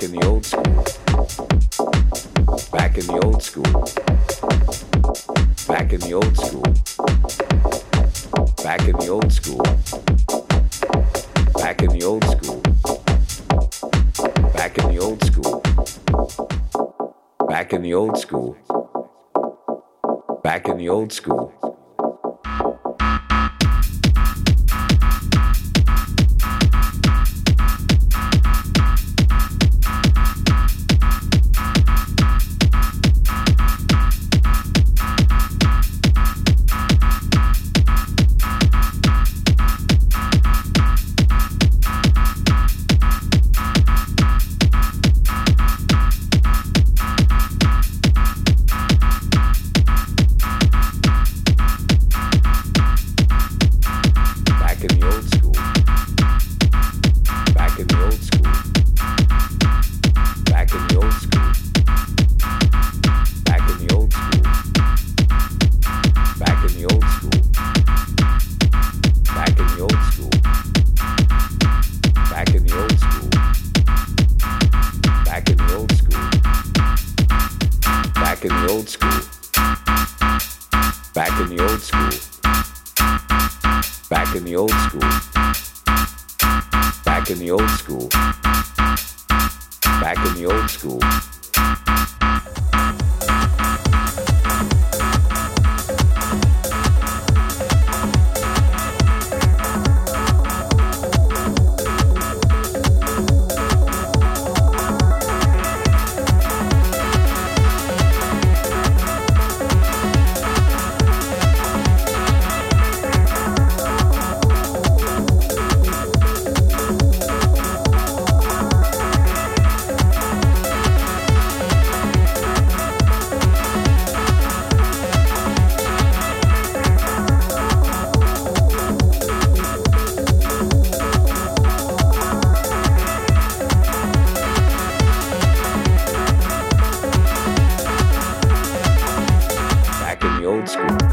back in the old school. Back in the old school. Back in the old school. Back in the old school. Back in the old school. Back in the old school. Back in the old school. Back in the old school. Back in the old school. Back in the old school. Back in the old school. Back in the old school. Back in the old school. old school.